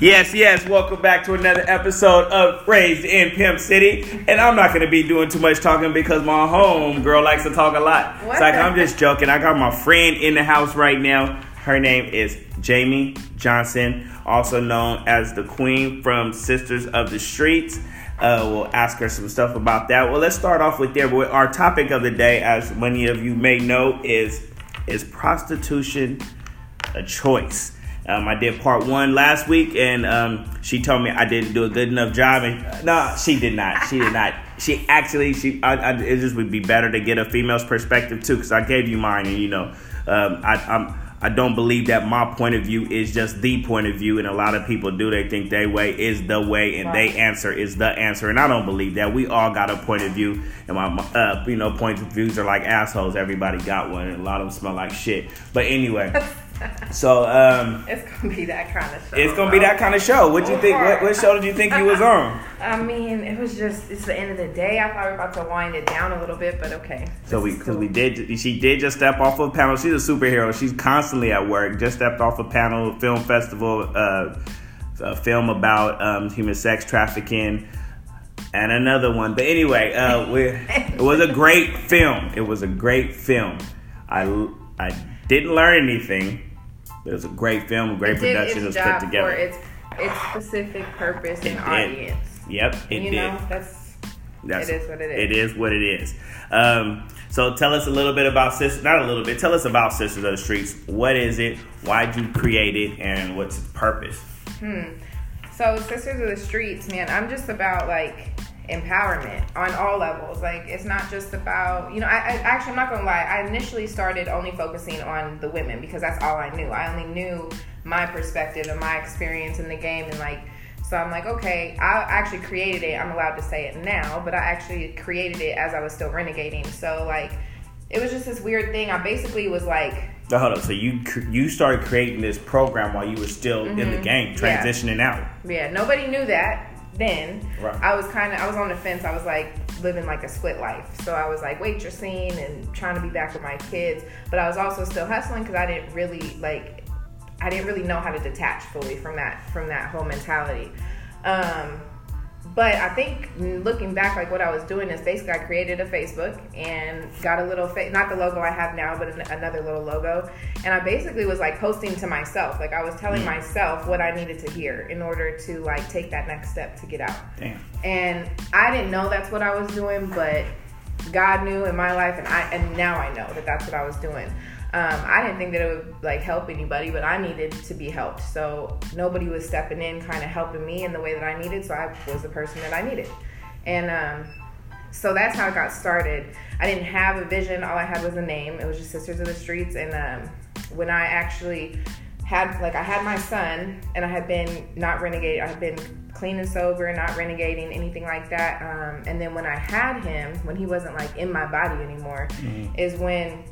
Yes, yes. Welcome back to another episode of Raised in Pimp City. And I'm not gonna be doing too much talking because my home girl likes to talk a lot. What It's like I'm just joking. I got my friend in the house right now. Her name is Jamie Johnson, also known as the Queen from Sisters of the Streets. Uh, we'll ask her some stuff about that. Well, let's start off with there. But Our topic of the day, as many of you may know, is is prostitution a choice. Um, I did part one last week, and um, she told me I didn't do a good enough job. And no, she did not. She did not. She actually, she. I, I, it just would be better to get a female's perspective too, because I gave you mine, and you know, um, I, I'm. I don't believe that my point of view is just the point of view, and a lot of people do. They think their way is the way, and Right. they answer is the answer, and I don't believe that. We all got a point of view, and my uh, you know points of views are like assholes. Everybody got one, and a lot of them smell like shit. But anyway, so um, It's gonna be that kind of show. it's gonna be that kind of show. What do you think? What, what show did you think you was on? I mean, it was just it's the end of the day. I thought we were about to wind it down a little bit, but okay. So we This because cool. we did she did just step off of a panel. She's a superhero. She's constantly at work. Just stepped off a panel film festival, uh, a film about um, human sex trafficking, and another one. But anyway, uh, we, it was a great film. It was a great film. I I didn't learn anything. It was a great film. Great It production. It was put together. for its its specific purpose It and audience. Yep, it you did. know, that's That's, It is what it is. It is what it is. Um, so tell us a little bit about Sisters. Not a little bit. Tell us about Sisters of the Streets. What is it? Why'd you create it? And what's its purpose? Hmm. So, Sisters of the Streets, man, I'm just about like empowerment on all levels. Like, it's not just about, you know, I, I actually, I'm not gonna lie, I initially started only focusing on the women because that's all I knew. I only knew my perspective and my experience in the game, and like, so I'm like, okay, I actually created it. I'm allowed to say it now, but I actually created it as I was still renegading. So, like, it was just this weird thing. I basically was like, So hold up. So you you started creating this program while you were still in the game, Mm-hmm. Yeah. transitioning out. Yeah, nobody knew that then. Right. I was kind of, I was on the fence. I was like living like a split life. So I was like waitressing and trying to be back with my kids, but I was also still hustling because I didn't really like, I didn't really know how to detach fully from that from that whole mentality. Um, but I think looking back, like what I was doing is basically I created a Facebook and got a little, fa- not the logo I have now, but an- another little logo. And I basically was like posting to myself. Like I was telling mm. myself what I needed to hear in order to like take that next step to get out. Damn. And I didn't know that's what I was doing, but God knew in my life, and I and now I know that that's what I was doing. Um, I didn't think that it would like help anybody, but I needed to be helped. So nobody was stepping in, kind of helping me in the way that I needed. So I was the person that I needed, and um, so that's how it got started. I didn't have a vision; all I had was a name. It was just Sisters of the Streets, and um, when I actually had like I had my son, and I had been not renegade. I had been clean and sober, not renegading anything like that. Um, and then when I had him, when he wasn't like in my body anymore, is when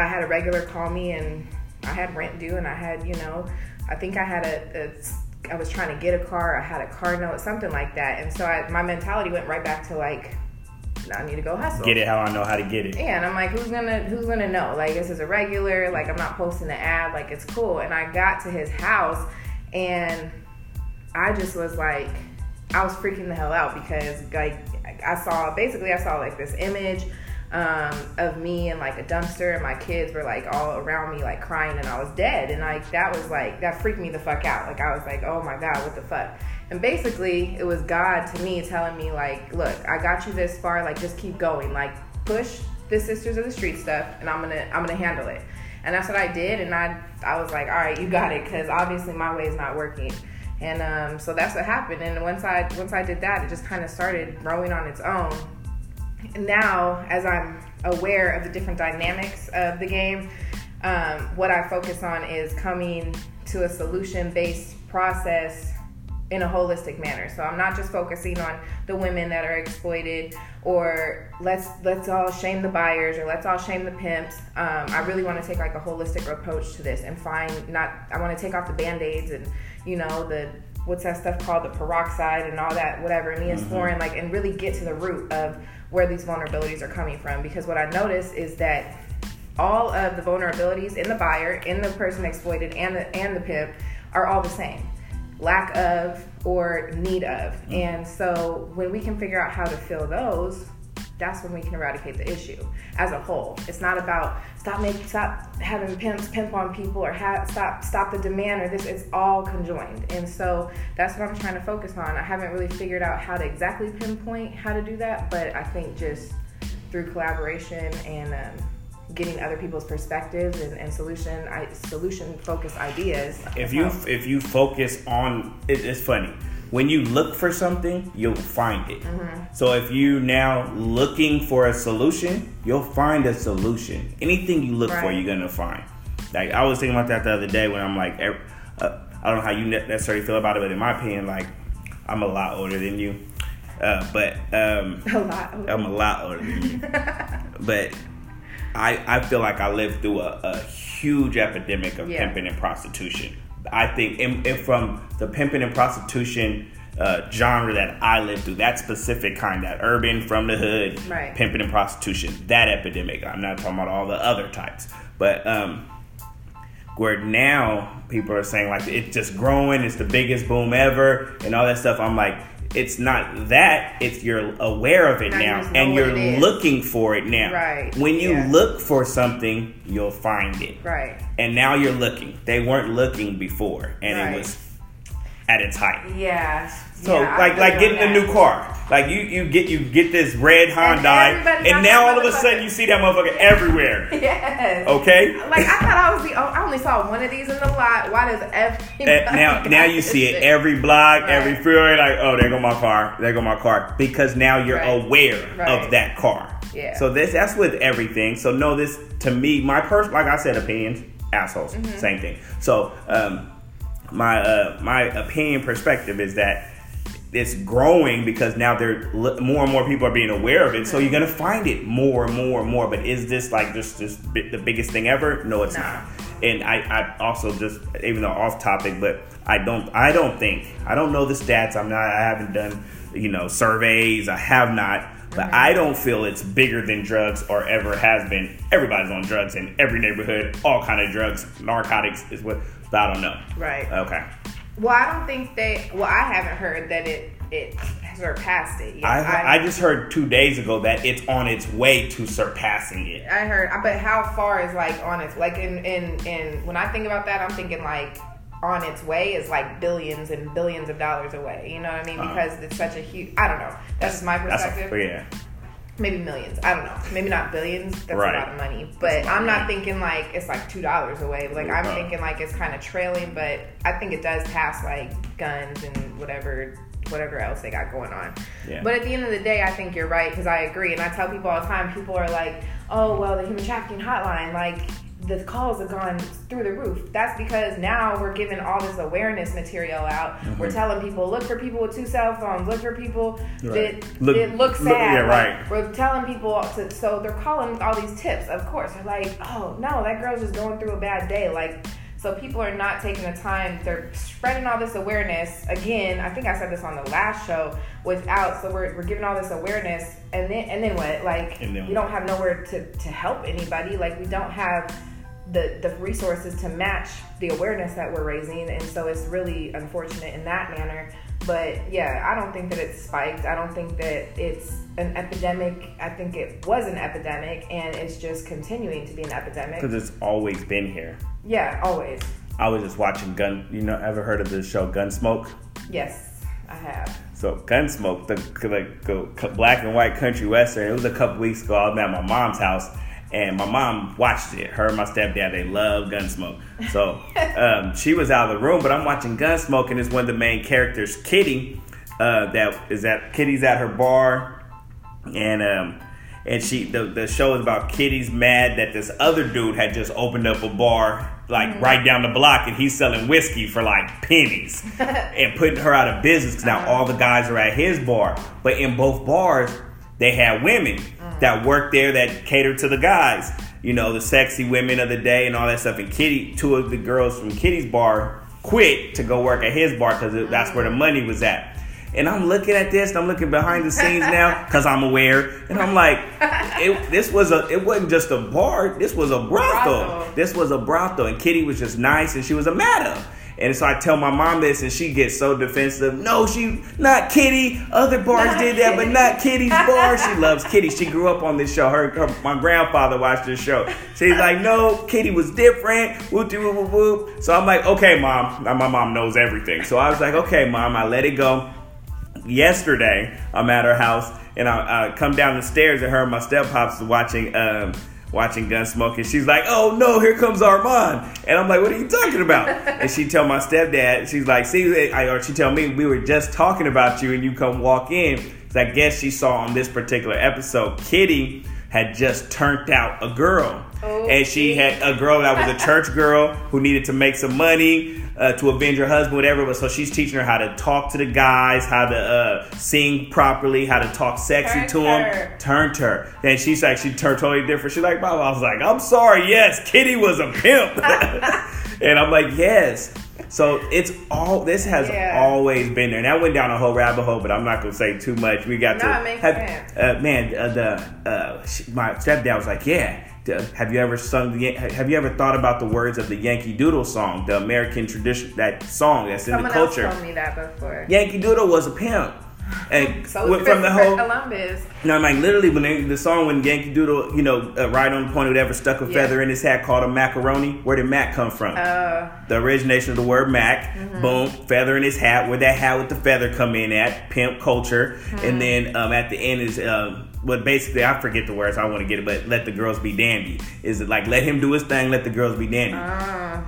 I had a regular call me and I had rent due and I had, you know, I think I had a, a I was trying to get a car, I had a car note, something like that. And so I, my mentality went right back to like, I need to go hustle. Get it how I know how to get it. Yeah, and I'm like, who's gonna who's gonna know? Like this is a regular, like I'm not posting the ad, like it's cool. And I got to his house and I just was like I was freaking the hell out because like I saw basically I saw like this image um, of me and like a dumpster. And my kids were like all around me like crying and I was dead. And like that was like that freaked me the fuck out. Like I was like oh my god what the fuck? And basically it was God to me telling me like look I got you this far. Like just keep going. Like push the sisters of the street stuff and I'm gonna I'm gonna handle it. And that's what I did and I I was like all right you got it because obviously my way is not working. And um, so that's what happened. And once I once I did that it just kind of started growing on its own now as i'm aware of the different dynamics of the game um, what i focus on is coming to a solution based process in a holistic manner. So i'm not just focusing on the women that are exploited or let's let's all shame the buyers or let's all shame the pimps. Um, i really want to take like a holistic approach to this and find not i want to take off the band-aids and you know the what's that stuff called? The peroxide and all that whatever neosporin like and really get to the root of where these vulnerabilities are coming from because what i notice is that all of the vulnerabilities in the buyer in the person exploited and the and the pimp are all the same lack of or need of. Mm-hmm. And so when we can figure out how to fill those, that's when we can eradicate the issue as a whole. It's not about stop making stop having pimps pimp on people or have, stop stop the demand or this. It's all conjoined, and so that's what I'm trying to focus on. I haven't really figured out how to exactly pinpoint how to do that, but I think just through collaboration and um, getting other people's perspectives and, and solution I, solution focused ideas. If you if you focus on it, it's funny when you look for something, you'll find it. Mm-hmm. So if you now looking for a solution, you'll find a solution. Anything you look right. for, you're gonna find. Like I was thinking about that the other day when I'm like, uh, I don't know how you necessarily feel about it, but in my opinion, like I'm a lot older than you. Uh, but um, a lot. Older. I'm a lot older than you. but I I feel like I lived through a, a huge epidemic of yeah. pimping and prostitution I think, and, and from the pimping and prostitution uh, genre that I lived through, that specific kind, that urban from the hood, right. pimping and prostitution, that epidemic. I'm not talking about all the other types, but um, where now people are saying like it's just growing, it's the biggest boom ever, and all that stuff. I'm like, it's not that it's you're aware of it now, now and you're looking for it now. Right. When you yeah. look for something you'll find it. Right. And now you're looking. They weren't looking before and right. it was at its height yeah so yeah, like like getting a new car like you, you get you get this red Hyundai, and, and now all of a sudden you see that motherfucker everywhere. Yes. Okay. Like I thought I was the oh, I only saw one of these in the lot. Why does every now now you see it every block, right. every freeway? Like oh, there go my car, there go my car, because now you're right. aware right. of that car. Yeah. So this that's with everything. So no, this to me, my person, like I said, opinions, assholes, mm-hmm. same thing. So um, my uh, my opinion perspective is that it's growing because now there more and more people are being aware of it. So you're gonna find it more and more and more. But is this like just just the biggest thing ever? No, it's not. And I, I also just even though off topic, but I don't I don't think I don't know the stats. I'm not I haven't done you know surveys. I have not. But I don't feel it's bigger than drugs or ever has been. Everybody's on drugs in every neighborhood, all kind of drugs, narcotics is what. But I don't know. Right. Okay. Well, I don't think they. Well, I haven't heard that it it surpassed it. Yet. I, I, I just heard two days ago that it's on its way to surpassing it. I heard, but how far is like on its like in in in when I think about that, I'm thinking like on its way is like billions and billions of dollars away. You know what I mean? Uh-huh. Because it's such a huge. I don't know. That's just my perspective. A, yeah maybe millions. I don't know. Maybe not billions. That's right. a lot of money. But I'm not thinking like it's like two dollars away. Like I'm thinking like it's kind of trailing, but I think it does pass like guns and whatever whatever else they got going on. Yeah. But at the end of the day, I think you're right because I agree, and I tell people all the time. People are like, "Oh, well, the human trafficking hotline, like the calls have gone through the roof. That's because now we're giving all this awareness material out. Mm-hmm. We're telling people, look for people with two cell phones. Look for people right. that look, that look sad. Look, yeah, right. Like, we're telling people to. So they're calling all these tips. Of course, they're like, oh no, that girl's just going through a bad day. Like. So people are not taking the time. They're spreading all this awareness. Again, I think I said this on the last show. Without, so we're, we're giving all this awareness, and then and then what? Like we don't have nowhere to to help anybody. Like we don't have the the resources to match the awareness that we're raising and so it's really unfortunate in that manner. But yeah i don't think that it's spiked. I don't think that it's an epidemic. I think it was an epidemic and it's just continuing to be an epidemic. Because it's always been here. Yeah always. I was just watching gun you know ever heard of the show gunsmoke? Yes i have. So Gunsmoke, the like the black and white country western. It was a couple weeks ago. I was at my mom's house, and my mom watched it. Her and my stepdad, they love Gunsmoke. So um, she was out of the room, but I'm watching Gunsmoke, and it's one of the main characters, Kitty. Uh, that is at Kitty's at her bar, and um, and she the, the show is about Kitty's mad that this other dude had just opened up a bar like mm-hmm. right down the block, and he's selling whiskey for like pennies and putting her out of business because now uh-huh. all the guys are at his bar. But in both bars, they had women mm. that worked there that catered to the guys. You know, the sexy women of the day and all that stuff. And Kitty, two of the girls from Kitty's bar quit to go work at his bar because that's where the mm. money was at. And I'm looking at this, and I'm looking behind the scenes now because I'm aware, and I'm like, it, this was a, it wasn't just a bar, this was a brothel. brothel. This was a brothel, and Kitty was just nice, and she was a madam. And so I tell my mom this, and she gets so defensive. No, she not Kitty. Other bars Not did that, but not Kitty's bar. She loves Kitty. She grew up on this show. Her, her my grandfather watched this show. She's like, no, Kitty was different. Whoop de whoop whoop. So I'm like, okay, mom. Now my mom knows everything. So I was like, okay, mom. I let it go yesterday I'm at her house and I, I come down the stairs and her and my step pops watching um watching Gunsmoke and she's like, Oh no, here comes Armand and I'm like, What are you talking about? and she tell my stepdad, she's like, See eh, I, or she tell me we were just talking about you and you come walk in. 'Cause I guess she saw on this particular episode Kitty had just turned out a girl. Oh, and she had a girl that was a church girl who needed to make some money uh, to avenge her husband, whatever. But so she's teaching her how to talk to the guys, how to uh, sing properly, how to talk sexy Turned to them. her. Turned her. And she's like, she turned totally different. She's like, Mom, I was like, I'm sorry. Yes, Kitty was a pimp. and I'm like, yes. So it's all. This has Yeah. always been there. And that went down a whole rabbit hole, but I'm not gonna say too much. We got No, to have, uh, man, uh, the uh, sh- my stepdad was like, "Yeah, have you ever sung? The, have you ever thought about the words of the Yankee Doodle song, the American tradition, that song that's in the culture? else told me that before. Yankee Doodle was a pimp, and So went from the whole. Columbus. No, I'm like literally when they, the song when Yankee Doodle, you know, uh, right on the point, whoever stuck a Yeah. feather in his hat called a macaroni. Where did Mac come from? Uh, the origination of the word Mac. Mm-hmm. Boom, feather in his hat. Where that hat with the feather come in at pimp culture, Mm-hmm. and then um, at the end is um, what basically I forget the words. I want to get it, but let the girls be dandy. Is it like let him do his thing, let the girls be dandy? uh,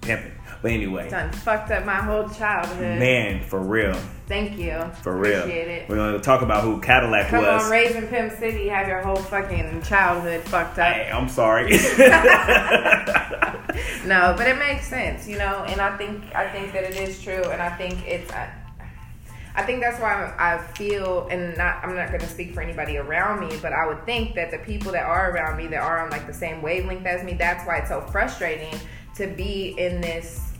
Pimping. But anyway, done fucked up my whole childhood. man, for real, Thank you. for real. Appreciate it. We're gonna talk about who Cadillac was. Come was. on, raising Pimp City, have your whole fucking childhood fucked up. Hey, I'm sorry. No, but it makes sense, you know, and I think I think that it is true, and I think it's. I, I think that's why I feel, and not I'm not going to speak for anybody around me, but I would think that the people that are around me that are on like the same wavelength as me, that's why it's so frustrating to be in this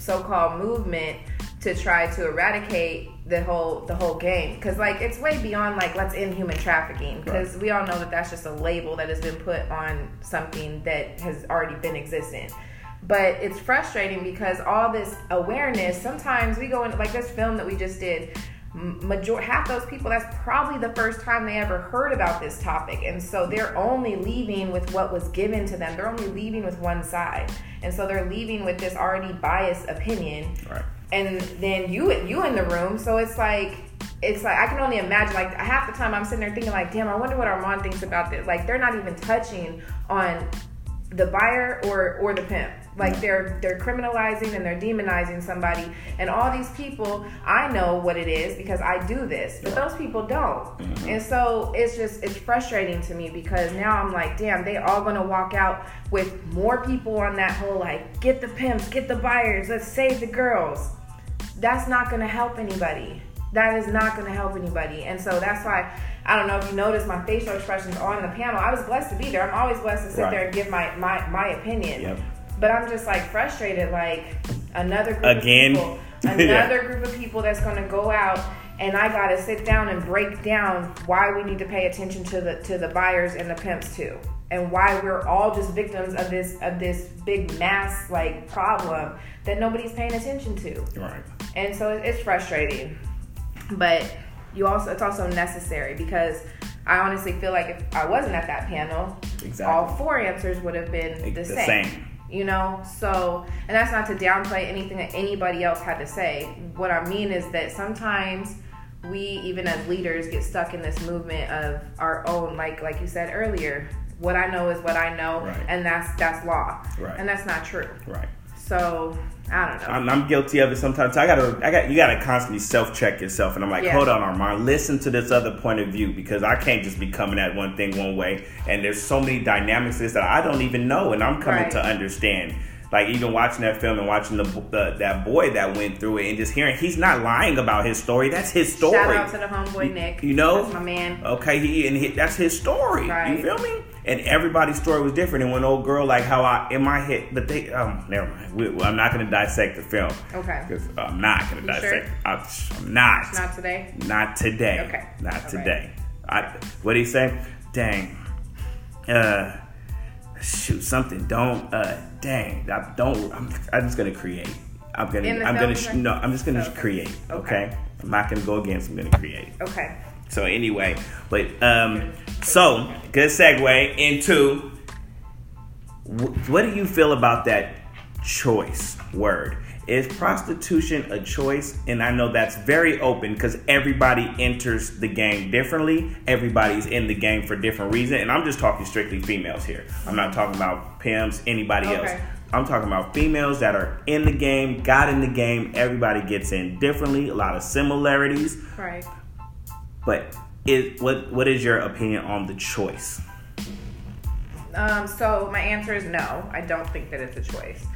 so-called movement to try to eradicate the whole the whole game. Because like it's way beyond like let's end human trafficking. Because we all know that that's just a label that has been put on something that has already been existent but it's frustrating because all this awareness sometimes we go into like this film that we just did major half those people that's probably the first time they ever heard about this topic. And so they're only leaving with what was given to them. They're only leaving with one side. And so they're leaving with this already biased opinion. Right. and then you you in the room so it's like it's like i can only imagine like half the time i'm sitting there thinking like damn i wonder what armand thinks about this. Like they're not even touching on the buyer or or the pimp like they're they're criminalizing and they're demonizing somebody and all these people i know what it is because i do this but those people don't mm-hmm. and so it's just it's frustrating to me because now i'm like damn they all gonna walk out with more people on that whole like get the pimps get the buyers let's save the girls that's not to help anybody. That is not to help anybody. And so that's why I don't know if you noticed my facial expressions on the panel. I was blessed to be there. I'm always blessed to sit Right. there and give my my my opinion. Yep. But I'm just like frustrated like another group Again. of people, Yeah. another group of people that's going to go out and I got to sit down and break down why we need to pay attention to the to the buyers and the pimps too. And why we're all just victims of this of this big mass like problem that nobody's paying attention to Right. and so it's frustrating but you also it's also necessary because i honestly feel like if i wasn't at that panel Exactly. all four answers would have been the, The same. same. You know so and that's not to downplay anything that anybody else had to say what i mean is that sometimes we even as leaders get stuck in this movement of our own like like you said earlier what i know is what i know Right. and that's that's law Right. and that's not true Right. so i don't know I'm, I'm guilty of it sometimes. I gotta, I got, you gotta constantly self check yourself, and I'm like, Yeah. hold on, Armand, listen to this other point of view because I can't just be coming at one thing one way, and there's so many dynamics that I don't even know, and I'm coming Right. to understand. Like even watching that film and watching the, the that boy that went through it, and just hearing he's not lying about his story. That's his story. shout out to the homeboy nick you know? that's my man Okay, he and he, that's his story. Right. You feel me? And everybody's story was different. And when old girl, like how I in my head, but they, um, never mind. We, I'm not gonna dissect the film. Okay. Because I'm not gonna You dissect. sure? I'm, I'm not. Not today. Not today. Okay. Not All right. today. I. What do you say? Dang. Uh. Shoot, something. Don't. Uh. Dang. I don't. I'm, I'm just gonna create. I'm gonna. I'm gonna. Sh- no, I'm just gonna Okay. create. Okay? Okay. I'm not gonna go against. I'm gonna create. Okay. So anyway, but um, so good segue into wh- what do you feel about that choice word? Is prostitution a choice? And I know that's very open because everybody enters the game differently. Everybody's in the game for different reasons, and I'm just talking strictly females here. I'm not talking about pimps, anybody else. I'm talking about females that are in the game, got in the game. Everybody gets in differently. A lot of similarities. Right. But is what what is your opinion on the choice? Um, so my answer is no. I don't think that it's a choice.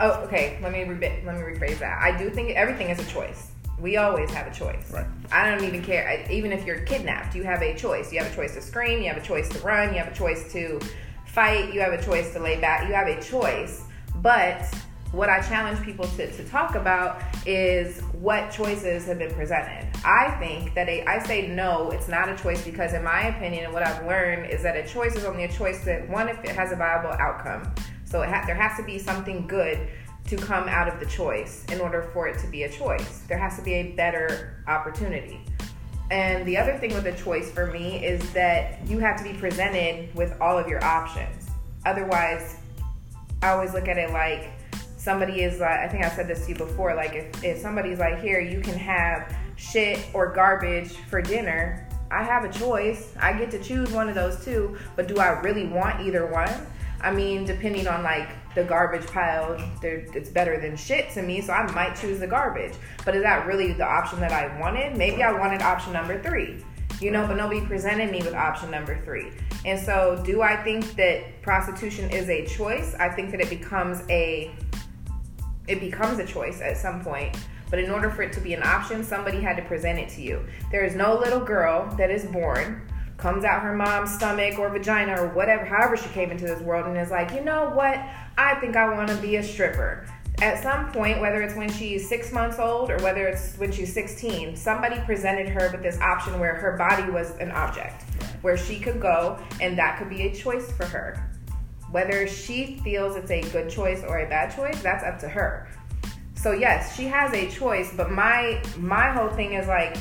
Oh, okay. Let me re- let me rephrase that. I do think everything is a choice. We always have a choice. Right. I don't even care. I, even if you're kidnapped, you have a choice. You have a choice to scream. You have a choice to run. You have a choice to fight. You have a choice to lay back. You have a choice. But what I challenge people to, to talk about is what choices have been presented. I think that a, I say no, it's not a choice because, in my opinion, and what I've learned is that a choice is only a choice that one if it has a viable outcome. So ha- there has to be something good to come out of the choice in order for it to be a choice. There has to be a better opportunity. And the other thing with a choice for me is that you have to be presented with all of your options. Otherwise, I always look at it like somebody is like, I think I said this to you before, like if, if somebody's like, here, you can have shit or garbage for dinner, I have a choice. I get to choose one of those two, but do I really want either one? I mean, depending on like the garbage pile, it's better than shit to me, so I might choose the garbage. But is that really the option that I wanted? Maybe I wanted option number three, you know, but nobody presented me with option number three. And so, do I think that prostitution is a choice? I think that it becomes a it becomes a choice at some point. But in order for it to be an option, somebody had to present it to you. There is no little girl that is born, comes out her mom's stomach or vagina or whatever, however she came into this world, and is like, you know what? I think I want to be a stripper. At some point, whether it's when she's six months old or whether it's when she's 16, somebody presented her with this option where her body was an object, where she could go and that could be a choice for her. Whether she feels it's a good choice or a bad choice, that's up to her. So yes, she has a choice, but my my whole thing is like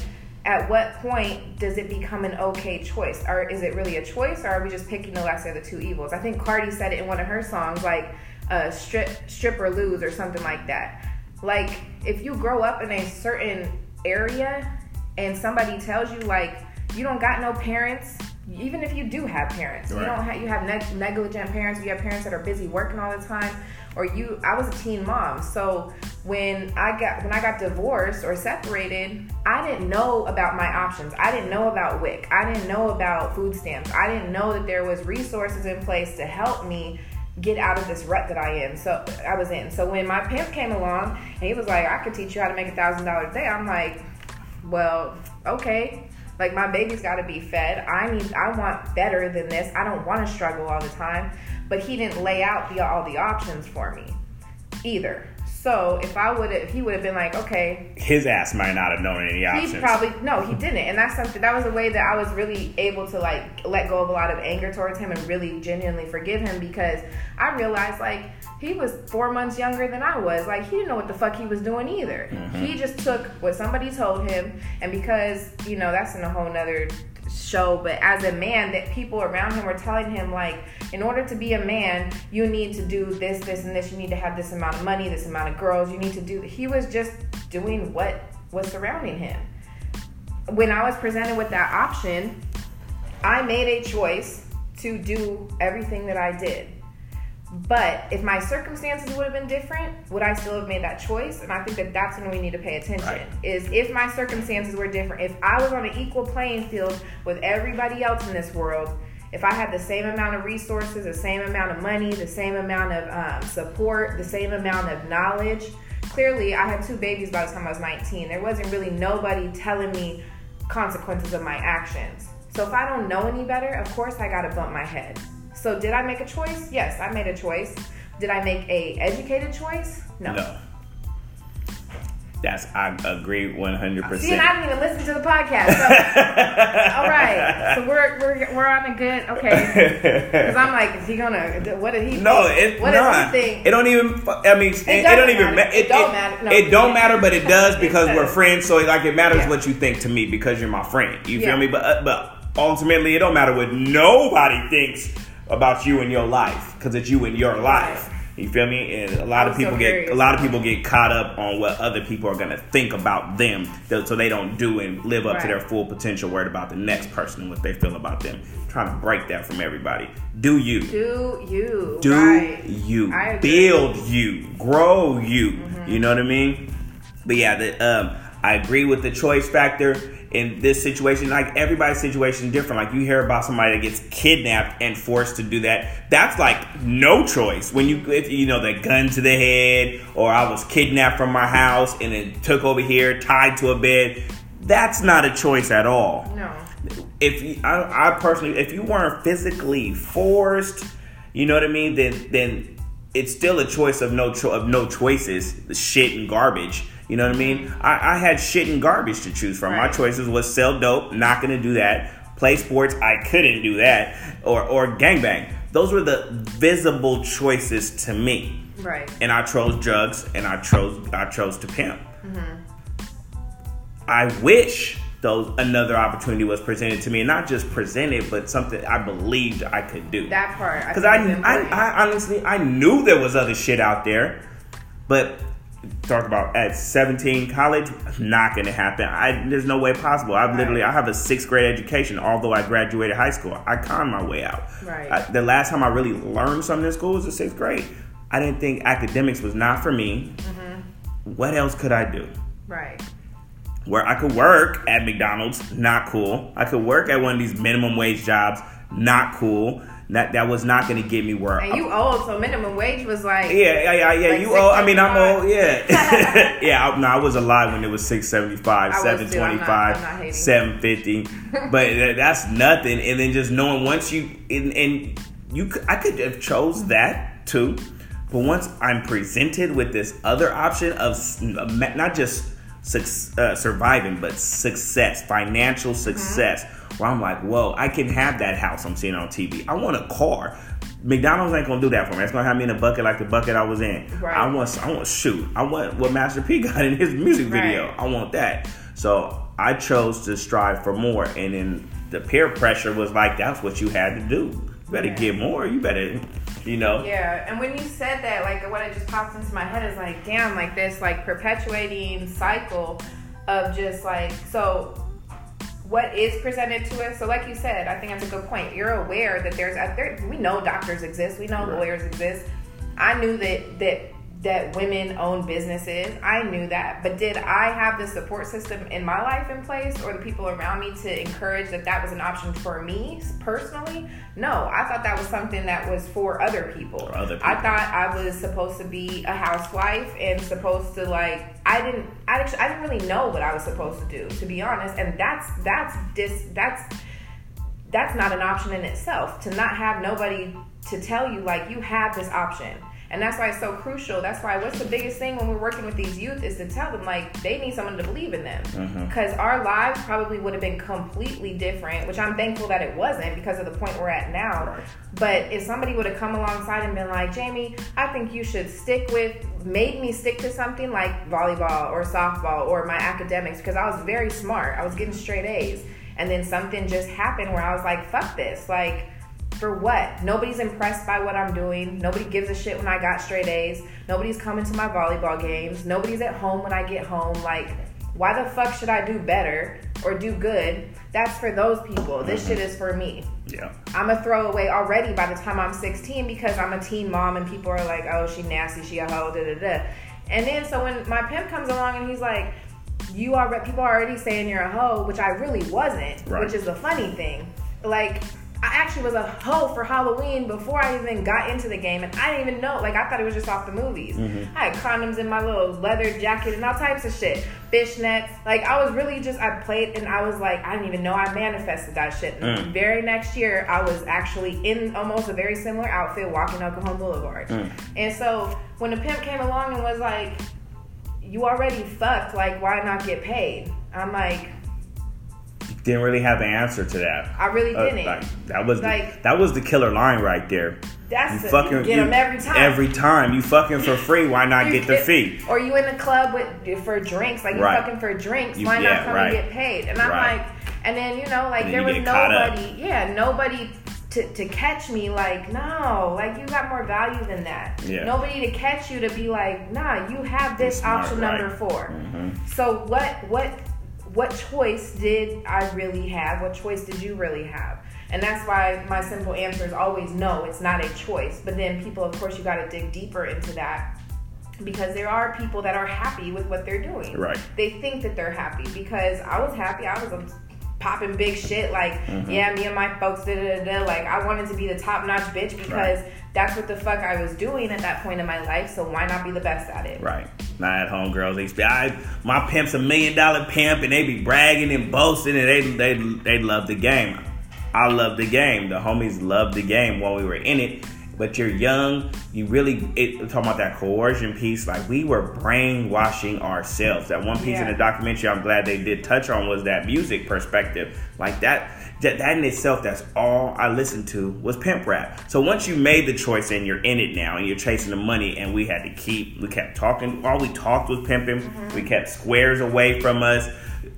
at what point does it become an okay choice? Or is it really a choice or are we just picking the lesser of the two evils? I think Cardi said it in one of her songs like uh, strip strip or lose or something like that. Like if you grow up in a certain area and somebody tells you like you don't got no parents, even if you do have parents, you don't have you have neg- negligent parents, you have parents that are busy working all the time, or you. I was a teen mom, so when I got when I got divorced or separated, I didn't know about my options. I didn't know about WIC. I didn't know about food stamps. I didn't know that there was resources in place to help me get out of this rut that I am. So I was in. So when my pimp came along and he was like, I could teach you how to make a thousand dollars a day, I'm like, well, okay. Like my baby's got to be fed. I need. I want better than this. I don't want to struggle all the time. But he didn't lay out the all the options for me, either. So if I would, have if he would have been like, okay, His ass might not have known any options. he probably no, he didn't, and that's something that was a way that I was really able to like let go of a lot of anger towards him and really genuinely forgive him because I realized like he was four months younger than I was. Like he didn't know what the fuck he was doing either. He mm-hmm. just took what somebody told him, and because you know that's in a whole nother show but as a man that people around him were telling him like in order to be a man you need to do this this and this. You need to have this amount of money this amount of girls. You need to do he was just doing what was surrounding him. When i was presented with that option i made a choice to do everything that i did but if my circumstances would have been different, would I still have made that choice? And I think that that's when we need to pay attention. Right. Is if my circumstances were different, if I was on an equal playing field with everybody else in this world, if I had the same amount of resources, the same amount of money, the same amount of um, support, the same amount of knowledge, clearly I had two babies by the time I was 19. There wasn't really nobody telling me consequences of my actions. So if I don't know any better, of course I gotta bump my head. So did I make a choice? Yes, I made a choice. Did I make a educated choice? No. No. That's I agree one hundred percent. See, and. I didn't even listen to the podcast. So, all right, so we're we're we're on a good okay. Because I'm like, is he gonna? What did he? No, think? it what does nah. he think? It don't even. I mean, it, it, don't even. matter. ma- It don't matter. No, it don't matter, but it does It because we're friends. So like, it matters Yeah. what you think to me because you're my friend. You Yeah. feel me? But uh, but ultimately, it don't matter what nobody thinks about you in your life because it's you in your life. You feel me? And a lot of I'm so people get a lot of people get caught up on what other people are gonna think about them, so they don't do and live up to their full potential. Worried about the next person and what they feel about them. trying to break that from everybody. Do you? Do you? do right. you build you grow you you know what i mean but yeah the, um, i agree with the choice factor in this situation like everybody's situation is different. Like you hear about somebody that gets kidnapped and forced to do that. That's like no choice. When you if you know the gun to the head or i was kidnapped from my house and then took over here tied to a bed that's not a choice at all. No. if you, I, I personally, if you weren't physically forced, you know what I mean, then then it's still a choice of no cho- of no choices, the shit and garbage. You know what I mean? I, I had shit and garbage to choose from. My choices was sell dope, not gonna do that. Play sports, I couldn't do that, or or gangbang. Those were the visible choices to me Right. and I chose drugs and I chose I chose to pimp. Mm-hmm. I wish those another opportunity was presented to me, and not just presented, but something I believed I could do. That part. Because think I, I. I honestly I knew there was other shit out there, but talk about at 17 college not gonna happen i there's no way possible i literally Right. i have a sixth grade education although i graduated high school i conned my way out Right. I- the last time i really learned something in school was the sixth grade i didn't think academics was not for me Mm-hmm. what else could i do right. where I could work at McDonald's, not cool. I could work at one of these minimum wage jobs, not cool. That that was not going to get me where. And you old, so minimum wage was like. yeah, yeah, yeah, yeah. Like you old. I mean, I'm old. Yeah, yeah. I, no, I was alive when it was six seventy five, seven twenty not- I'm not five, seven fifty. But that's nothing. And then just knowing once you and, and you, could, I could have chose that too. But once I'm presented with this other option of not just uh, surviving, but success, financial Mm-hmm. success, where I'm like, whoa, I can have that house I'm seeing on TV. I want a car. McDonald's ain't gonna do that for me. It's gonna have me in a bucket like the bucket I was in. Right. I want, I want shoot. I want what Master P got in his music video. Right. I want that. So I chose to strive for more, and then the peer pressure was like, that's what you had to do. You better Yeah. get more. You better, you know. Yeah, and when you said that, like what it just popped into my head is like, damn, like this like perpetuating cycle of just like so what is presented to us. So like you said, I think that's a good point. You're aware that there's a, there, we know doctors exist, we know Right. lawyers exist. I knew that that that women own businesses. I knew that, but did I have the support system in my life in place, or the people around me to encourage that that was an option for me personally? No, I thought that was something that was for other people. For other people. I thought I was supposed to be a housewife and supposed to like. I didn't. I actually. I didn't really know what I was supposed to do, to be honest. And that's that's dis. That's that's not an option in itself to not have nobody to tell you like you have this option and that's why it's so crucial. That's why what's the biggest thing when we're working with these youth is to tell them like they need someone to believe in them. Mm-hmm. Because our lives probably would have been completely different which i'm thankful that it wasn't because of the point we're at now. Right. but if somebody would have come alongside and been like jamie i think you should stick with made me stick to something like volleyball or softball or my academics because i was very smart. I was getting straight a's. And then something just happened where I was like, fuck this. Like, for what? Nobody's impressed by what I'm doing. Nobody gives a shit when I got straight A's. Nobody's coming to my volleyball games. Nobody's at home when I get home. Like, why the fuck should I do better or do good? That's for those people. This shit is for me. Yeah. I'm a throwaway already by the time I'm 16 because I'm a teen mom and people are like, oh, she nasty, she a hoe, da da da. And then so when my pimp comes along and he's like, you already people are already saying you're a hoe, which I really wasn't, Right. which is the funny thing. Like I actually was a hoe for Halloween before I even got into the game, and I didn't even know. Like I thought it was just off the movies. I had condoms in my little leather jacket and all types of shit, fishnets. Like I was really just I played, and I was like I didn't even know I manifested that shit. Mm. very next year, I was actually in almost a very similar outfit, walking Cajon Boulevard. Mm. And so when the pimp came along and was like, you already fucked. Like, why not get paid? I'm like, didn't really have an answer to that. I really Uh, didn't. like, that was Like- the, that was the killer line right there. That's You the, fucking you get them every time. Every time you fucking for free, why not get the fee? Or you in the club with for drinks, like you Right. fucking for drinks. You- why yeah, not come right. and get paid? And I'm Right. like, and then you know, like there was you get caught up. nobody, yeah, nobody to to catch me. Like, no, like you got more value than that. Yeah. Nobody to catch you to be like, nah, you have this option number 4 Mhm. So what what what choice did I really have? What choice did you really have? And that's why my simple answer is always no, it's not a choice. But then people, of course, you got to dig deeper into that because there are people that are happy with what they're doing. Right. They think that they're happy because I was happy. I was popping big shit like, mm-hmm. yeah, me and my folks, da da da. da. Like, I wanted to be the top notch bitch because that's what the fuck I was doing at that point in my life. So why not be the best at it? Right. Not at home girls. I, my pimp's a million dollar pimp, and they be bragging and boasting, and they they they love the game. I love the game. The homies loved the game while we were in it. But you're young. You really it, talking about that coercion piece. Like we were brainwashing ourselves. That one piece in the documentary I'm glad they did touch on was that music perspective. Like that, that, that in itself, that's all I listened to was pimp rap. So once you made the choice and you're in it now and you're chasing the money, and we had to keep, we kept talking. All we talked was pimping. Mm-hmm. We kept squares away from us.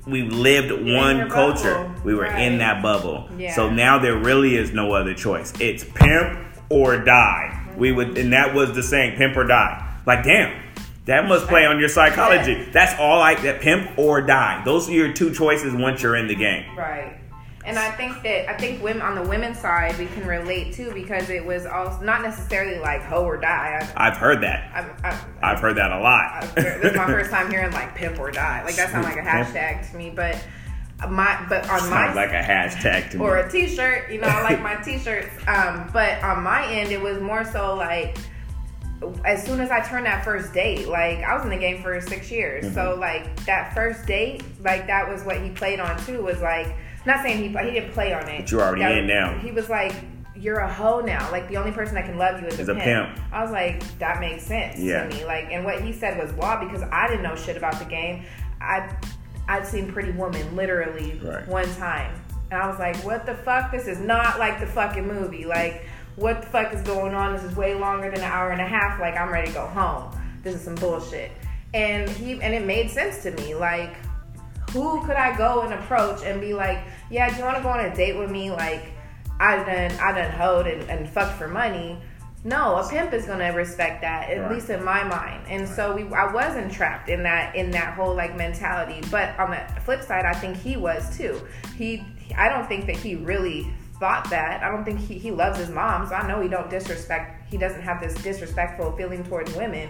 We lived in one culture. bubble. We were in that bubble. Yeah. So now there really is no other choice. It's pimp or die. We would, and that was the saying, pimp or die. Like, damn, that must play on your psychology. Yeah. That's all like that, pimp or die. Those are your two choices once you're in the game. Right. And I think that I think women on the women's side we can relate too because it was also not necessarily like hoe or die. I, I've heard that. I, I, I've heard that a lot. I, this is my first time hearing like pimp or die. Like that sounds like a hashtag to me, but my but on my Sounds like a hashtag to me. or a t-shirt you know i like my t-shirts um but on my end it was more so like as soon as i turned that first date like i was in the game for six years Mm-hmm. so like that first date like that was what he played on too was like not saying he he didn't play on it But you're already That- in now. he was like you're a hoe now like the only person that can love you is, Is a, pimp. pimp. i was like that makes sense Yeah. to me like and what he said was wow because i didn't know shit about the game i i'd seen pretty woman literally Right. one time. And I was like, what the fuck? This is not like the fucking movie. Like, what the fuck is going on? This is way longer than an hour and a half. Like, I'm ready to go home. This is some bullshit. And he and it made sense to me. Like, who could I go and approach and be like, yeah, do you want to go on a date with me? Like, I done I done hoed and, and fucked for money. No, a pimp is gonna respect that, at Right. least in my mind. And so we, I was entrapped in that in that whole like mentality. But on the flip side, I think he was too. He, I don't think that he really thought that. I don't think he, he loves his mom, so I know he don't disrespect. He doesn't have this disrespectful feeling towards women.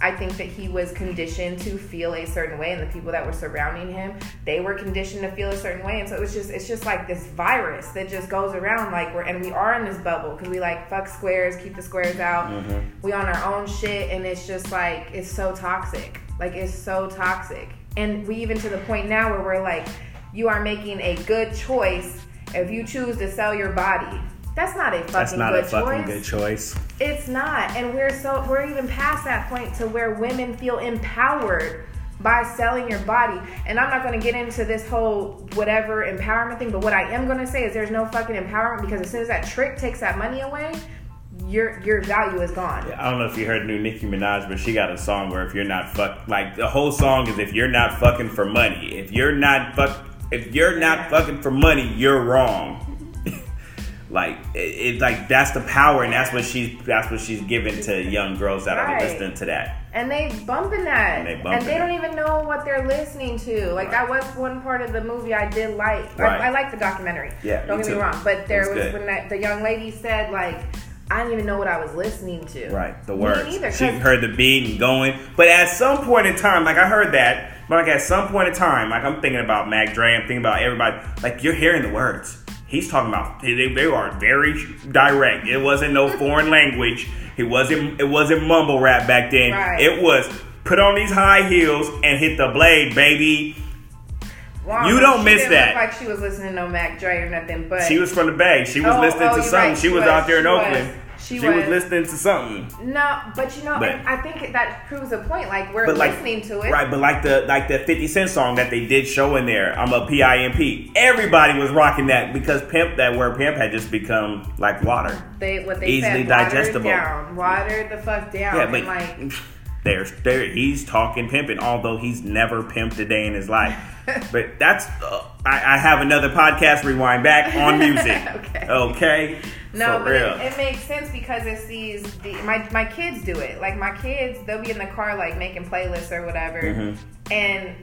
I think that he was conditioned to feel a certain way, and the people that were surrounding him, they were conditioned to feel a certain way, and so it was just, it's just like this virus that just goes around, like we're, and we are in this bubble because we like fuck squares, keep the squares out, mm-hmm. we on our own shit, and it's just like it's so toxic, like it's so toxic, and we even to the point now where we're like, you are making a good choice if you choose to sell your body. That's not a fucking That's not good a fucking choice. good choice. It's not. And we're so we're even past that point to where women feel empowered by selling your body. And I'm not going to get into this whole whatever empowerment thing, but what I am going to say is there's no fucking empowerment because as soon as that trick takes that money away, your your value is gone. I don't know if you heard new Nicki Minaj, but she got a song where if you're not fuck, like the whole song is if you're not fucking for money. If you're not fuck, if you're not Yeah. fucking for money, you're wrong. Like it, it's like that's the power, and that's what she's that's what she's giving to young girls that are listening to that. And they bumping that. And they bumping And they don't even know what they're listening to. Like that was one part of the movie I did like. Right. I, I like the documentary. Yeah, Don't me get me wrong. But there It was was, when that, the young lady said like, I didn't even know what I was listening to. Right, the words. Me neither, she heard the beat and going, but at some point in time, like I heard that, but like at some point in time, like I'm thinking about Mac Dre, I'm thinking about everybody. Like you're hearing the words. He's talking about. They, they are very direct. It wasn't no foreign language. It wasn't. It wasn't mumble rap back then. Right. It was put on these high heels and hit the blade, baby. You don't she miss didn't that. Look like she was listening to no Mac Dre or nothing, but She was from the Bay. She was Oh, listening oh, to something. right. She was out there in Oakland. was. She She was, was. listening to something. No, but you know, But- I think that proves a point. Like we're But like, listening to it. right? But like the like the Fifty Cent song that they did show in there, I'm a P.I.M.P. Everybody was rocking that because pimp, that word pimp, had just become like water. They what they Easily said, digestible. down, watered the fuck down, Yeah, but like there's there he's talking pimping, although he's never pimped a day in his life. but that's uh, I, I have another podcast rewind back on music. Okay. okay. No, For but it, it makes sense because it's these. The, my my kids do it. Like my kids, they'll be in the car like making playlists or whatever, Mhm. and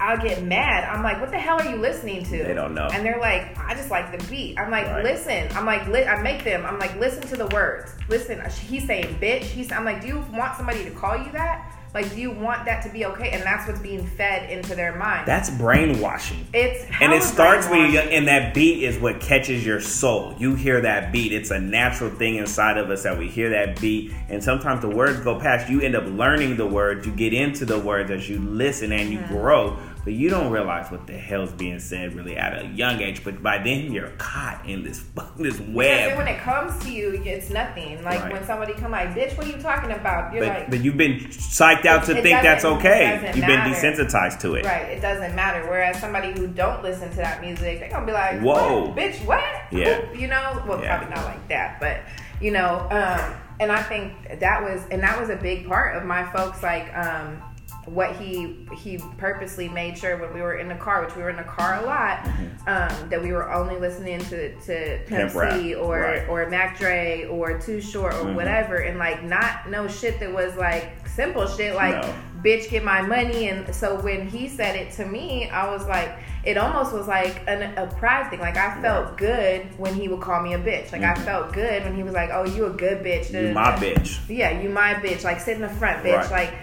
I'll get mad. I'm like, "What the hell are you listening to?" They don't know. and they're like, "I just like the beat." I'm like, Right. "Listen." I'm like, li- I make them. I'm like, "Listen to the words. Listen." He's saying, "Bitch." He's. I'm like, "Do you want somebody to call you that? Like, do you want that to be okay?" And that's what's being fed into their mind. That's brainwashing. it's and it starts when you and that beat is what catches your soul. You hear that beat. It's a natural thing inside of us that we hear that beat. And sometimes the words go past. You end up learning the words. You get into the words as you listen and you mm-hmm. grow but you don't realize what the hell's being said really at a young age but by then you're caught in this this Because web when it comes to you, it's nothing. Like Right. when somebody come like, bitch, what are you talking about? You're but, like, but you've been psyched out to think that's okay you've been desensitized to it right, it doesn't matter. Whereas somebody who don't listen to that music, they're gonna be like, Whoa. what? bitch, what? Yeah. You know, well, Yeah. probably not like that, but you know, um, and I think that was, and that was a big part of my folks, like, um, what he he purposely made sure when we were in the car, which we were in the car a lot, um, that we were only listening to to Pimp C or right. or Mac Dre or Too Short or Mhm. whatever, and like not no shit that was like simple shit like No. bitch get my money and so when he said it to me i was like it almost was like an, a pride thing like i felt good when he would call me a bitch like i Mhm. felt good when he was like oh you a good bitch you my bitch yeah you my bitch like sit in the front bitch Right. like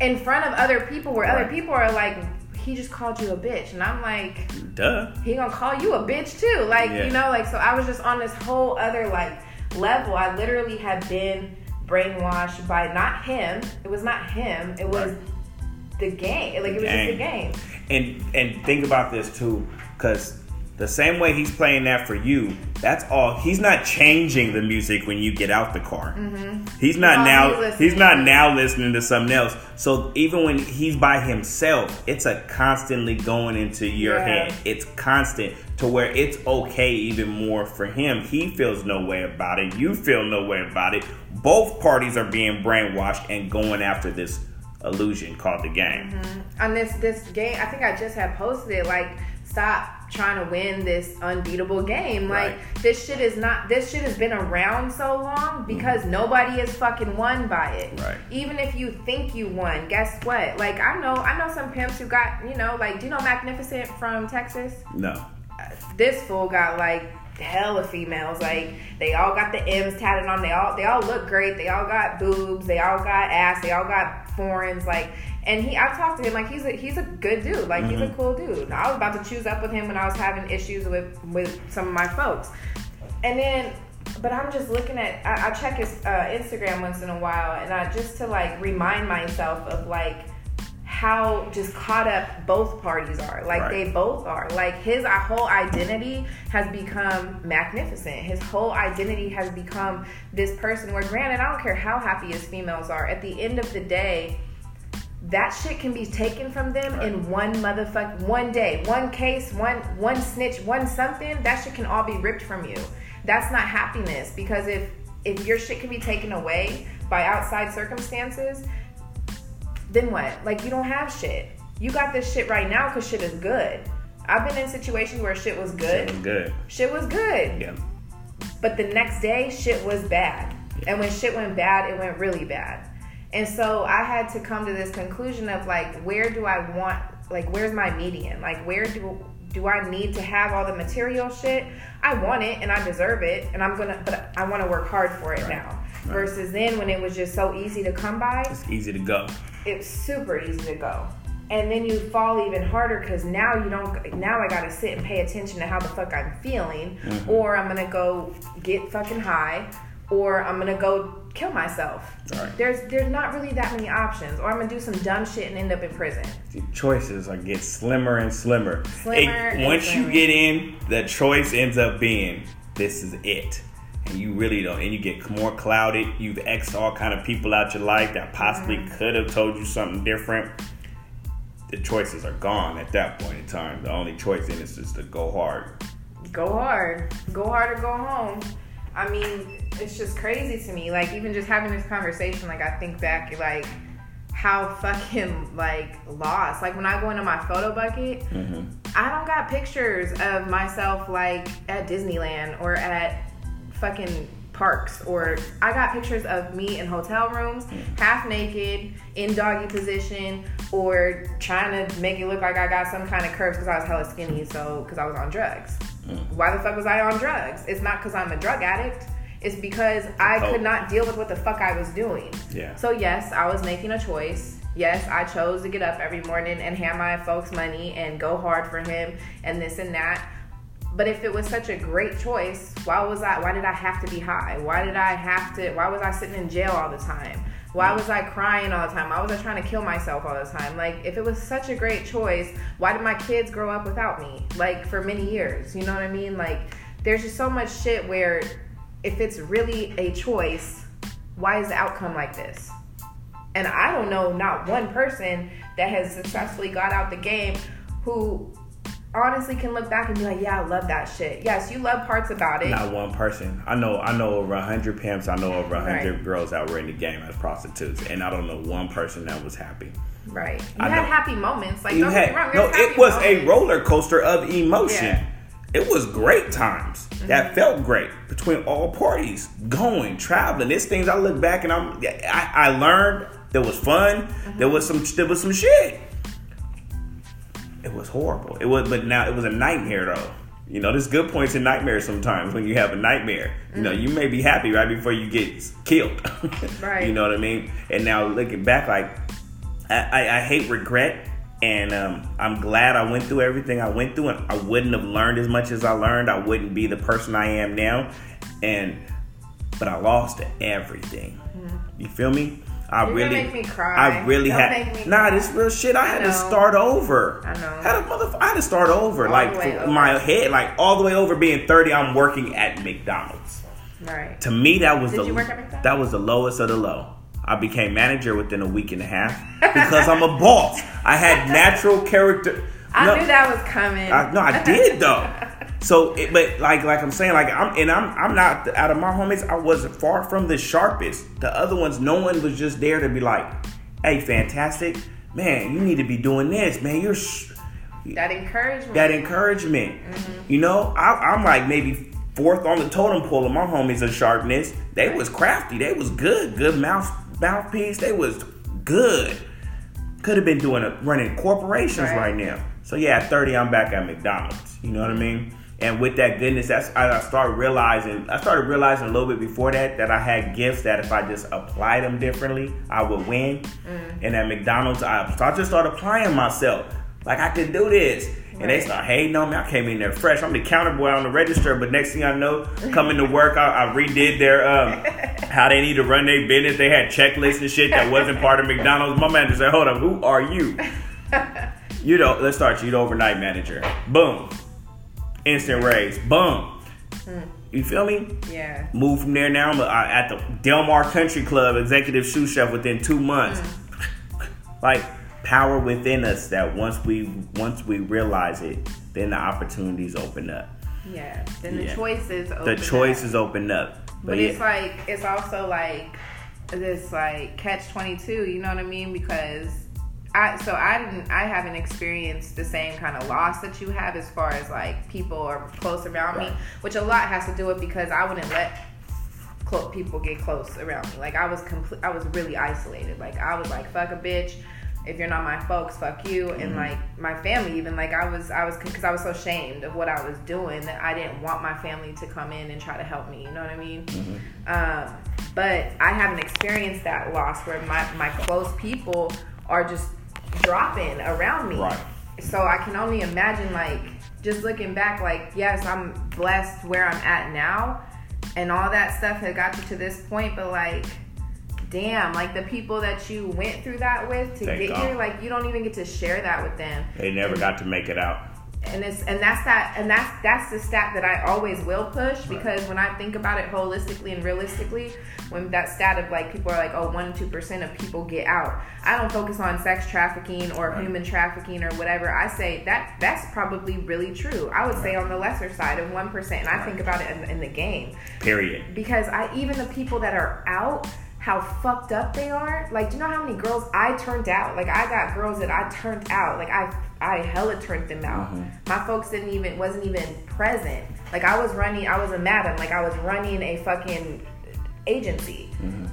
in front of other people where Right. other people are like he just called you a bitch and i'm like duh he gonna call you a bitch too. Like, Yeah. you know, like so I was just on this whole other like level. I literally had been brainwashed by not him. It was not him. It was Right. the game. Like it was just a game. and and think about this too because the same way he's playing that for you that's all he's not changing the music when you get out the car. Mm-hmm. He's not now he's listening. he's not now listening to something else. So even when he's by himself it's a constantly going into your Yeah. head. It's constant to where it's okay even more for him. He feels no way about it. You feel no way about it. Both parties are being brainwashed and going after this illusion called the game. Mm-hmm. On this this game, I think I just had posted it. Like, stop trying to win this unbeatable game. Like Right. this shit is not. This shit has been around so long because nobody has fucking won by it. Mm-hmm. Right. Even if you think you won, guess what? Like I know, I know some pimps who got you know, like do you know Magnificent from Texas? no this fool got like hella females. Like they all got the M's tatted on. They all they all look great. They all got boobs. They all got ass. They all got foreigns. Like and he, I talked to him like he's a he's a good dude. Like he's a Mhm. cool dude. I was about to choose up with him when I was having issues with with some of my folks, and then. But I'm just looking at. I, I check his uh, Instagram once in a while, and I just to like remind myself of like how just caught up both parties are. Like Right. they both are. Like his uh, whole identity has become magnificent. His whole identity has become this person where granted, I don't care how happy his females are. At the end of the day, that shit can be taken from them Right. in one motherfuck one day, one case, one one snitch, one something. That shit can all be ripped from you. That's not happiness because if if your shit can be taken away by outside circumstances, then what? Like you don't have shit. You got this shit right now because shit is good. I've been in situations where shit was good. Shit was good Shit was good. yeah But the next day, shit was bad. And when shit went bad, it went really bad. And so I had to come to this conclusion of like, where do I want, like, where's my median? Like, where do do I need to have all the material shit? I want it and I deserve it, and I'm gonna, but I want to work hard for it Right. now. Right. Versus then when it was just so easy to come by, It's easy to go. it's super easy to go. And then you fall even harder because now you don't. Now I gotta sit and pay attention to how the fuck I'm feeling, Mhm. or I'm gonna go get fucking high, or I'm gonna go kill myself. Right. There's there's not really that many options, or I'm gonna do some dumb shit and end up in prison. The choices are get slimmer and slimmer. Slimmer It- once you get in, the choice ends up being this is it. You really don't, and you get more clouded. You've x all kind of people out your life that possibly Mm-hmm. could have told you something different. The choices are gone at that point in time. The only choice then is just to go hard. go hard. Go hard or go home. I mean, it's just crazy to me. Like even just having this conversation, like I think back like how fucking like lost. Like when I go into my photo bucket, I don't got pictures of myself like at Disneyland or at fucking parks or I got pictures of me in hotel rooms, half naked, in doggy position, or trying to make it look like I got some kind of curves because I was hella skinny, so because I was on drugs. Mm. Why the fuck was I on drugs? It's not because I'm a drug addict. It's because I Oh. could not deal with what the fuck I was doing. Yeah. So yes, I was making a choice. Yes, I chose to get up every morning and hand my folks money and go hard for him and this and that. But if it was such a great choice, why was I why did I have to be high? Why did I have to why was I sitting in jail all the time? Why was I crying all the time? Why was I trying to kill myself all the time? Like if it was such a great choice, why did my kids grow up without me? Like for many years. You know what I mean? Like there's just so much shit where if it's really a choice, why is the outcome like this? And I don't know not one person that has successfully got out the game who honestly can look back and be like, yeah, I love that shit. Yes, you love parts about it. Not one person. I know. I know over hundred pimps. I know over hundred Right. girls that were in the game as prostitutes, and I don't know one person that was happy. Right. You I had know. happy moments. Like, You don't get had me wrong. no. It was a roller coaster of emotion. Yeah. It was great times that Mm-hmm. felt great between all parties, going, traveling. There's things I look back and I'm. I, I learned there was fun. Mm-hmm. There was some. There was some shit. It was horrible. It was, but now it was a nightmare though. You know, there's good points in nightmares sometimes when you have a nightmare. You know, you may be happy right before you get killed. Right. You know what I mean? And now looking back, like I, I, I hate regret, and um, I'm glad I went through everything I went through, and I wouldn't have learned as much as I learned. I wouldn't be the person I am now, and but I lost everything. You feel me? I You're really, make me cry. I really Don't had nah. This real shit. I, I had to start over. I know. Had a mother. I had to start over. All like over. my head, like all the way over. Being 30, I'm working at McDonald's. Right. To me, that was Did the you work at McDonald's? that was the lowest of the low. I became manager within a week and a half because I'm a boss. I had natural character. I No, knew that was coming. I, no, I did though. So, it, but like, like I'm saying, like I'm, and I'm, I'm not out of my homies. I wasn't far from the sharpest. The other ones, no one was just there to be like, "Hey, fantastic, man, you need to be doing this, man. You're." Sh- that encouragement. that encouragement. Mm-hmm. You know, I, I'm like maybe fourth on the totem pole of my homies of sharpness. They was crafty. They was good. Good mouth mouthpiece. They was good. Could have been doing a, running corporations Right. right. now. So yeah, at 30, I'm back at McDonald's. You know what I mean? And with that goodness, that's I started realizing. I started realizing a little bit before that that I had gifts that if I just applied them differently, I would win. Mm. And at McDonald's, I, so I just started applying myself. Like I could do this. And they start hating on me. I came in there fresh. I'm the counter boy on the register, but next thing I know, coming to work, I, I redid their um, how they need to run their business. They had checklists and shit that wasn't part of McDonald's. My manager said, "Hold up, who are you?" You know, let's start you the overnight manager. Boom, instant raise. Boom. Hmm. You feel me? yeah. Move from there now. I'm at the Del Mar Country Club, executive sous chef within two months. Hmm. Like power within us that once we once we realize it, then the opportunities open up. Yeah. Then the Yeah. choices. The open choices up. open up. But, yeah. it's like it's also like this like catch twenty two. You know what I mean? Because I so I didn't I haven't experienced the same kind of loss that you have as far as like people are close around me, which a lot has to do with because I wouldn't let clo- people get close around me. Like I was complete, I was really isolated. Like I was like fuck a bitch. If you're not my folks, fuck you. And Mm-hmm. like my family, even like I was, I was because I was so ashamed of what I was doing that I didn't want my family to come in and try to help me. You know what I mean? Mm-hmm. Um, but I haven't experienced that loss where my my close people are just dropping around me. Right. So I can only imagine like just looking back, like yes, I'm blessed where I'm at now, and all that stuff had got you to this point. But like, damn, like the people that you went through that with to They get gone. here, like you don't even get to share that with them. they never got to make it out. And it's and that's that and that's that's the stat that I always will push because when I think about it holistically and realistically, when that stat of like people are like, oh, one two percent of people get out. I don't focus on sex trafficking or right. human trafficking or whatever. I say that that's probably really true. I would right. say on the lesser side of one percent, and I think about it in, in the game. Period. Because I even the people that are out how fucked up they are. Like, do you know how many girls I turned out? Like, I got girls that I turned out. Like, I I hella turned them out. Mm-hmm. My folks didn't even wasn't even present. Like, I was running. I was a madam. Like, I was running a fucking agency. Mm-hmm.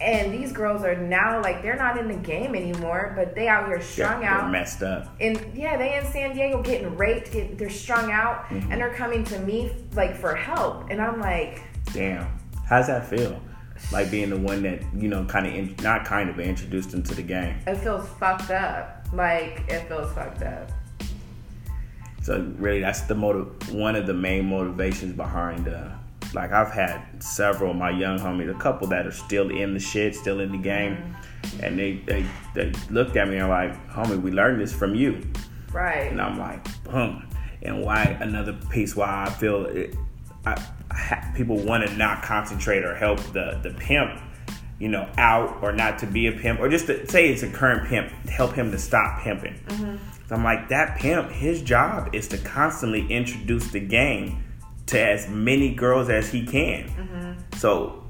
And these girls are now like they're not in the game anymore, but they out here strung yeah, out, messed up. And yeah, they in San Diego getting raped. Get, they're strung out, mm-hmm. and they're coming to me like for help. And I'm like, damn, how's that feel? Like being the one that you know kind of in, not kind of introduced them to the game. It feels fucked up. Like it feels fucked up. So really that's the motive one of the main motivations behind uh like i've had several of my young homies a couple that are still in the shit still in the game mm-hmm. and they, they they looked at me and like homie we learned this from you. Right. And i'm like boom. And why another piece why i feel it, I, people want to not concentrate or help the the pimp you know out or not to be a pimp or just to say it's a current pimp help him to stop pimping mm-hmm. so i'm like that pimp his job is to constantly introduce the game to as many girls as he can mm-hmm. so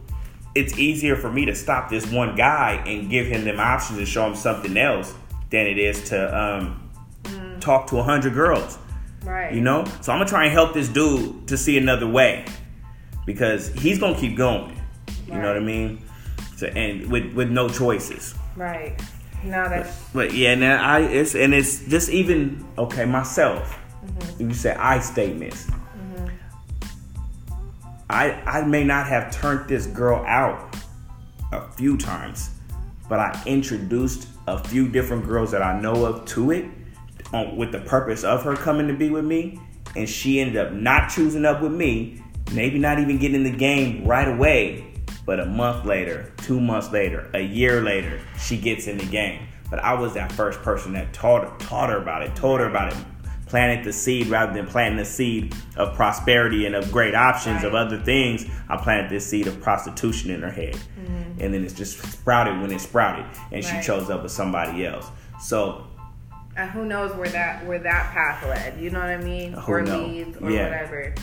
it's easier for me to stop this one guy and give him them options and show him something else than it is to um, mm-hmm. talk to a hundred girls right you know so i'm gonna try and help this dude to see another way because he's gonna keep going. You know what I mean? So and with with no choices. Right. No, that's. But, but yeah, now I it's and it's just even okay myself. Mm-hmm. You say I statements. Mm-hmm. I I may not have turned this girl out a few times, but I introduced a few different girls that I know of to it on, with the purpose of her coming to be with me, and she ended up not choosing up with me maybe not even getting in the game right away, but a month later, two months later, a year later, she gets in the game. But I was that first person that taught taught her about it, told her about it, planted the seed rather than planting the seed of prosperity and of great options right. of other things. I planted this seed of prostitution in her head, mm-hmm. and then it's just sprouted when it sprouted, and right. she chose up with somebody else. So. And who knows where that where that path led? You know what I mean? Who or leads or yeah. whatever.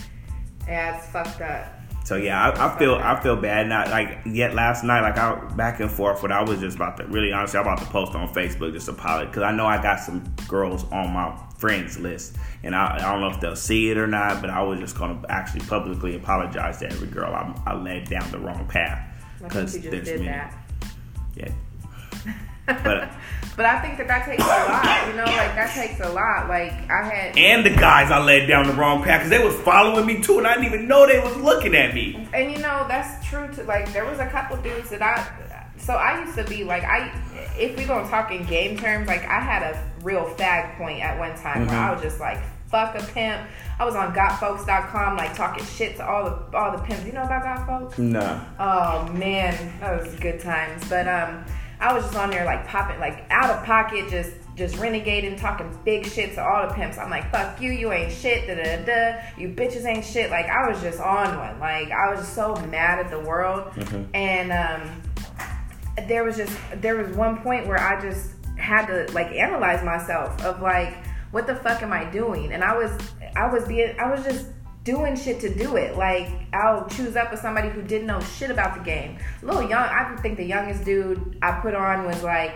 Yeah, it's fucked up. So yeah, I, I feel I feel bad not like yet last night like I back and forth but I was just about to really honestly I'm about to post on Facebook just to apologize because I know I got some girls on my friends list and I, I don't know if they'll see it or not but I was just gonna actually publicly apologize to every girl I, I led down the wrong path because there's many. That. Yeah, but but I think that that takes a lot. You know, like that takes a lot. Like I had and the guys I led down the wrong path because they was following me too, and I didn't even know they was looking at me. And you know that's true. To like there was a couple dudes that I. So I used to be like I, if we gonna talk in game terms, like I had a real fag point at one time mm-hmm. where I was just like fuck a pimp. I was on gotfolks.com like talking shit to all the all the pimps. You know about gotfolks? No. Oh man, that was good times. But um I was just on there like popping, like out of pocket, just just renegading, talking big shit to all the pimps. I'm like, fuck you, you ain't shit, da da da. You bitches ain't shit. Like I was just on one. Like I was just so mad at the world. Mm-hmm. And um, there was just there was one point where I just had to like analyze myself of like, what the fuck am I doing? And I was I was being I was just doing shit to do it. Like I'll choose up with somebody who didn't know shit about the game. A little young. I think the youngest dude I put on was like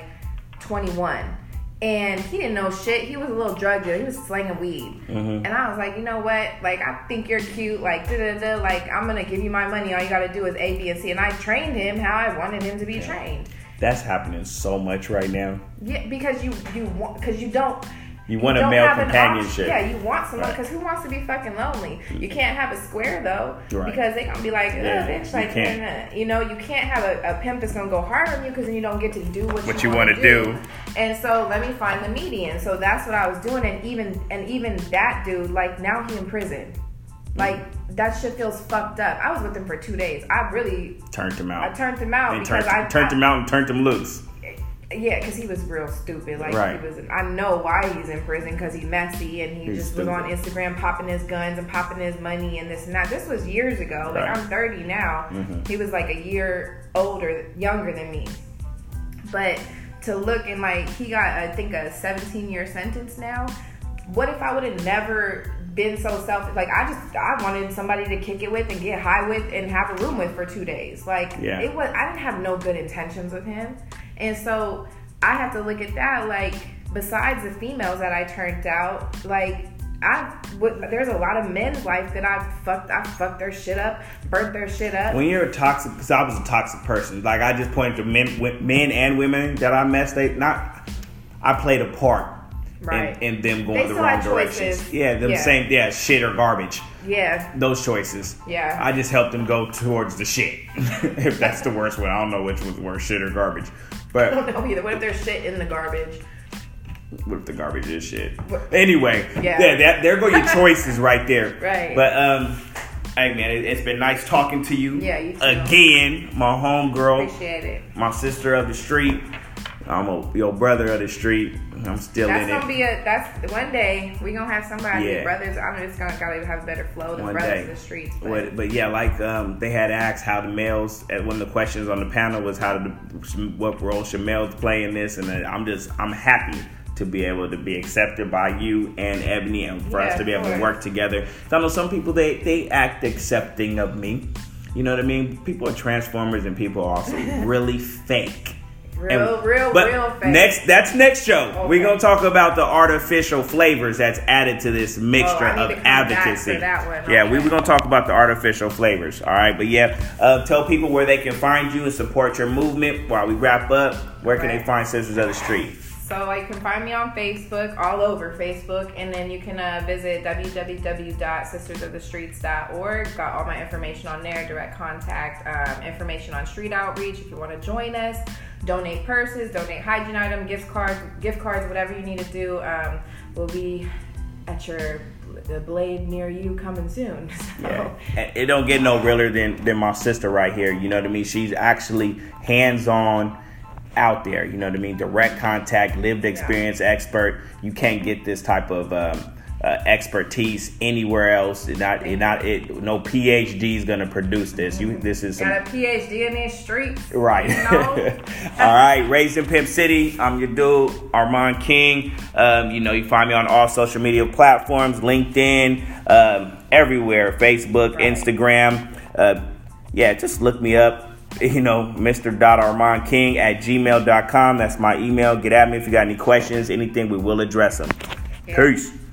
21. And he didn't know shit. He was a little drug dealer. He was slinging weed. Mm-hmm. And I was like, you know what? Like, I think you're cute. Like, da da da. Like, I'm gonna give you my money. All you gotta do is A, B, and C. And I trained him how I wanted him to be yeah. trained. That's happening so much right now. Yeah, because you you want because you don't you want you a male companionship. yeah, you want someone because right. who wants to be fucking lonely? You can't have a square though right. because they gonna be like, yeah, bitch, like, you, uh, you know, you can't have a, a, pimp that's gonna go hard on you because then you don't get to do what, what you, you want to do. do. And so let me find the median. So that's what I was doing, and even and even that dude, like now he in prison. Like mm. that shit feels fucked up. I was with him for two days. I really turned him out. I turned him out because turned, I turned I, him out and turned him loose Yeah, because he was real stupid. Like Right. he was. I know why he's in prison because he's messy and he He's just was on. Instagram popping his guns and popping his money and this and that. This was years ago. Like I'm 30 now. Mhm. He was like a year older, younger than me. But to look and like he got I think a 17 year sentence now. What if I would have never been so selfish? Like I just I wanted somebody to kick it with and get high with and have a room with for two days. Like Yeah. it was I didn't have no good intentions with him, and so I have to look at that. Like besides the females that I turned out, like. I there's a lot of men's life that I fucked. I fucked their shit up, burnt their shit up. When you're a toxic, because I was a toxic person. Like I just pointed to men, men and women that I messed. They not. I played a part Right. in, in them going the wrong directions. Yeah, them Yeah. same. Yeah, shit or garbage. Yeah, Those choices. Yeah. I just helped them go towards the shit. if that's the worst one, I don't know which was worse, shit or garbage. I don't know either. What if there's shit in the garbage? what if the garbage is shit? What- Anyway, Yeah. yeah, that there go your choices right there. Right. But um, hey man, it, it's been nice talking to you. Yeah, you too. Again, my homegirl, Appreciate it. my sister of the street. I'm a your brother of the street. I'm still That's in gonna it. be a. That's one day we gonna have somebody Yeah. brothers. I'm just gonna gotta have a better flow than One brothers day. in the streets. But But, but yeah, like um, they had asked how the males. At one of the questions on the panel was how the what role should males play in this, and I'm just I'm happy to be able to be accepted by you and Ebony, and for us to be able to work together. So I know some people they they act accepting of me. You know what I mean? People are transformers, and people are also really fake. Real, And- real, but real fake. Next, that's next show. We're gonna talk about the artificial flavors that's added to this mixture Oh, I need of to come back for advocacy. Yeah, we Okay. were gonna talk about the artificial flavors. All right, but yeah, uh, tell people where they can find you and support your movement. While we wrap up, where can they find Sisters of the Street? So you can find me on Facebook, all over Facebook, and then you can uh, visit www.sistersofthestreets.org. Got all my information on there, direct contact, um, information on street outreach if you want to join us. Donate purses, donate hygiene item, gift cards, gift cards, whatever you need to do. Um, we'll be at your the blade near you coming soon. So, Yeah, it don't get no realer than than my sister right here. You know what I mean? She's actually hands on out there. You know what I mean? Direct contact, lived experience expert. You can't get this type of um, uh, expertise anywhere else. It not it not it. No PhD is gonna produce this. You this is some Got a PhD in these streets. Right. You know? all right. Raised in Pimp City. I'm your dude, Armand King. Um, you know, you find me on all social media platforms, LinkedIn, um, everywhere, Facebook, Right. Instagram. Uh, yeah, just look me up. You know, Mr. Armand King at gmail.com. That's my email. Get at me if you got any questions, anything, we will address them. Yeah. Peace.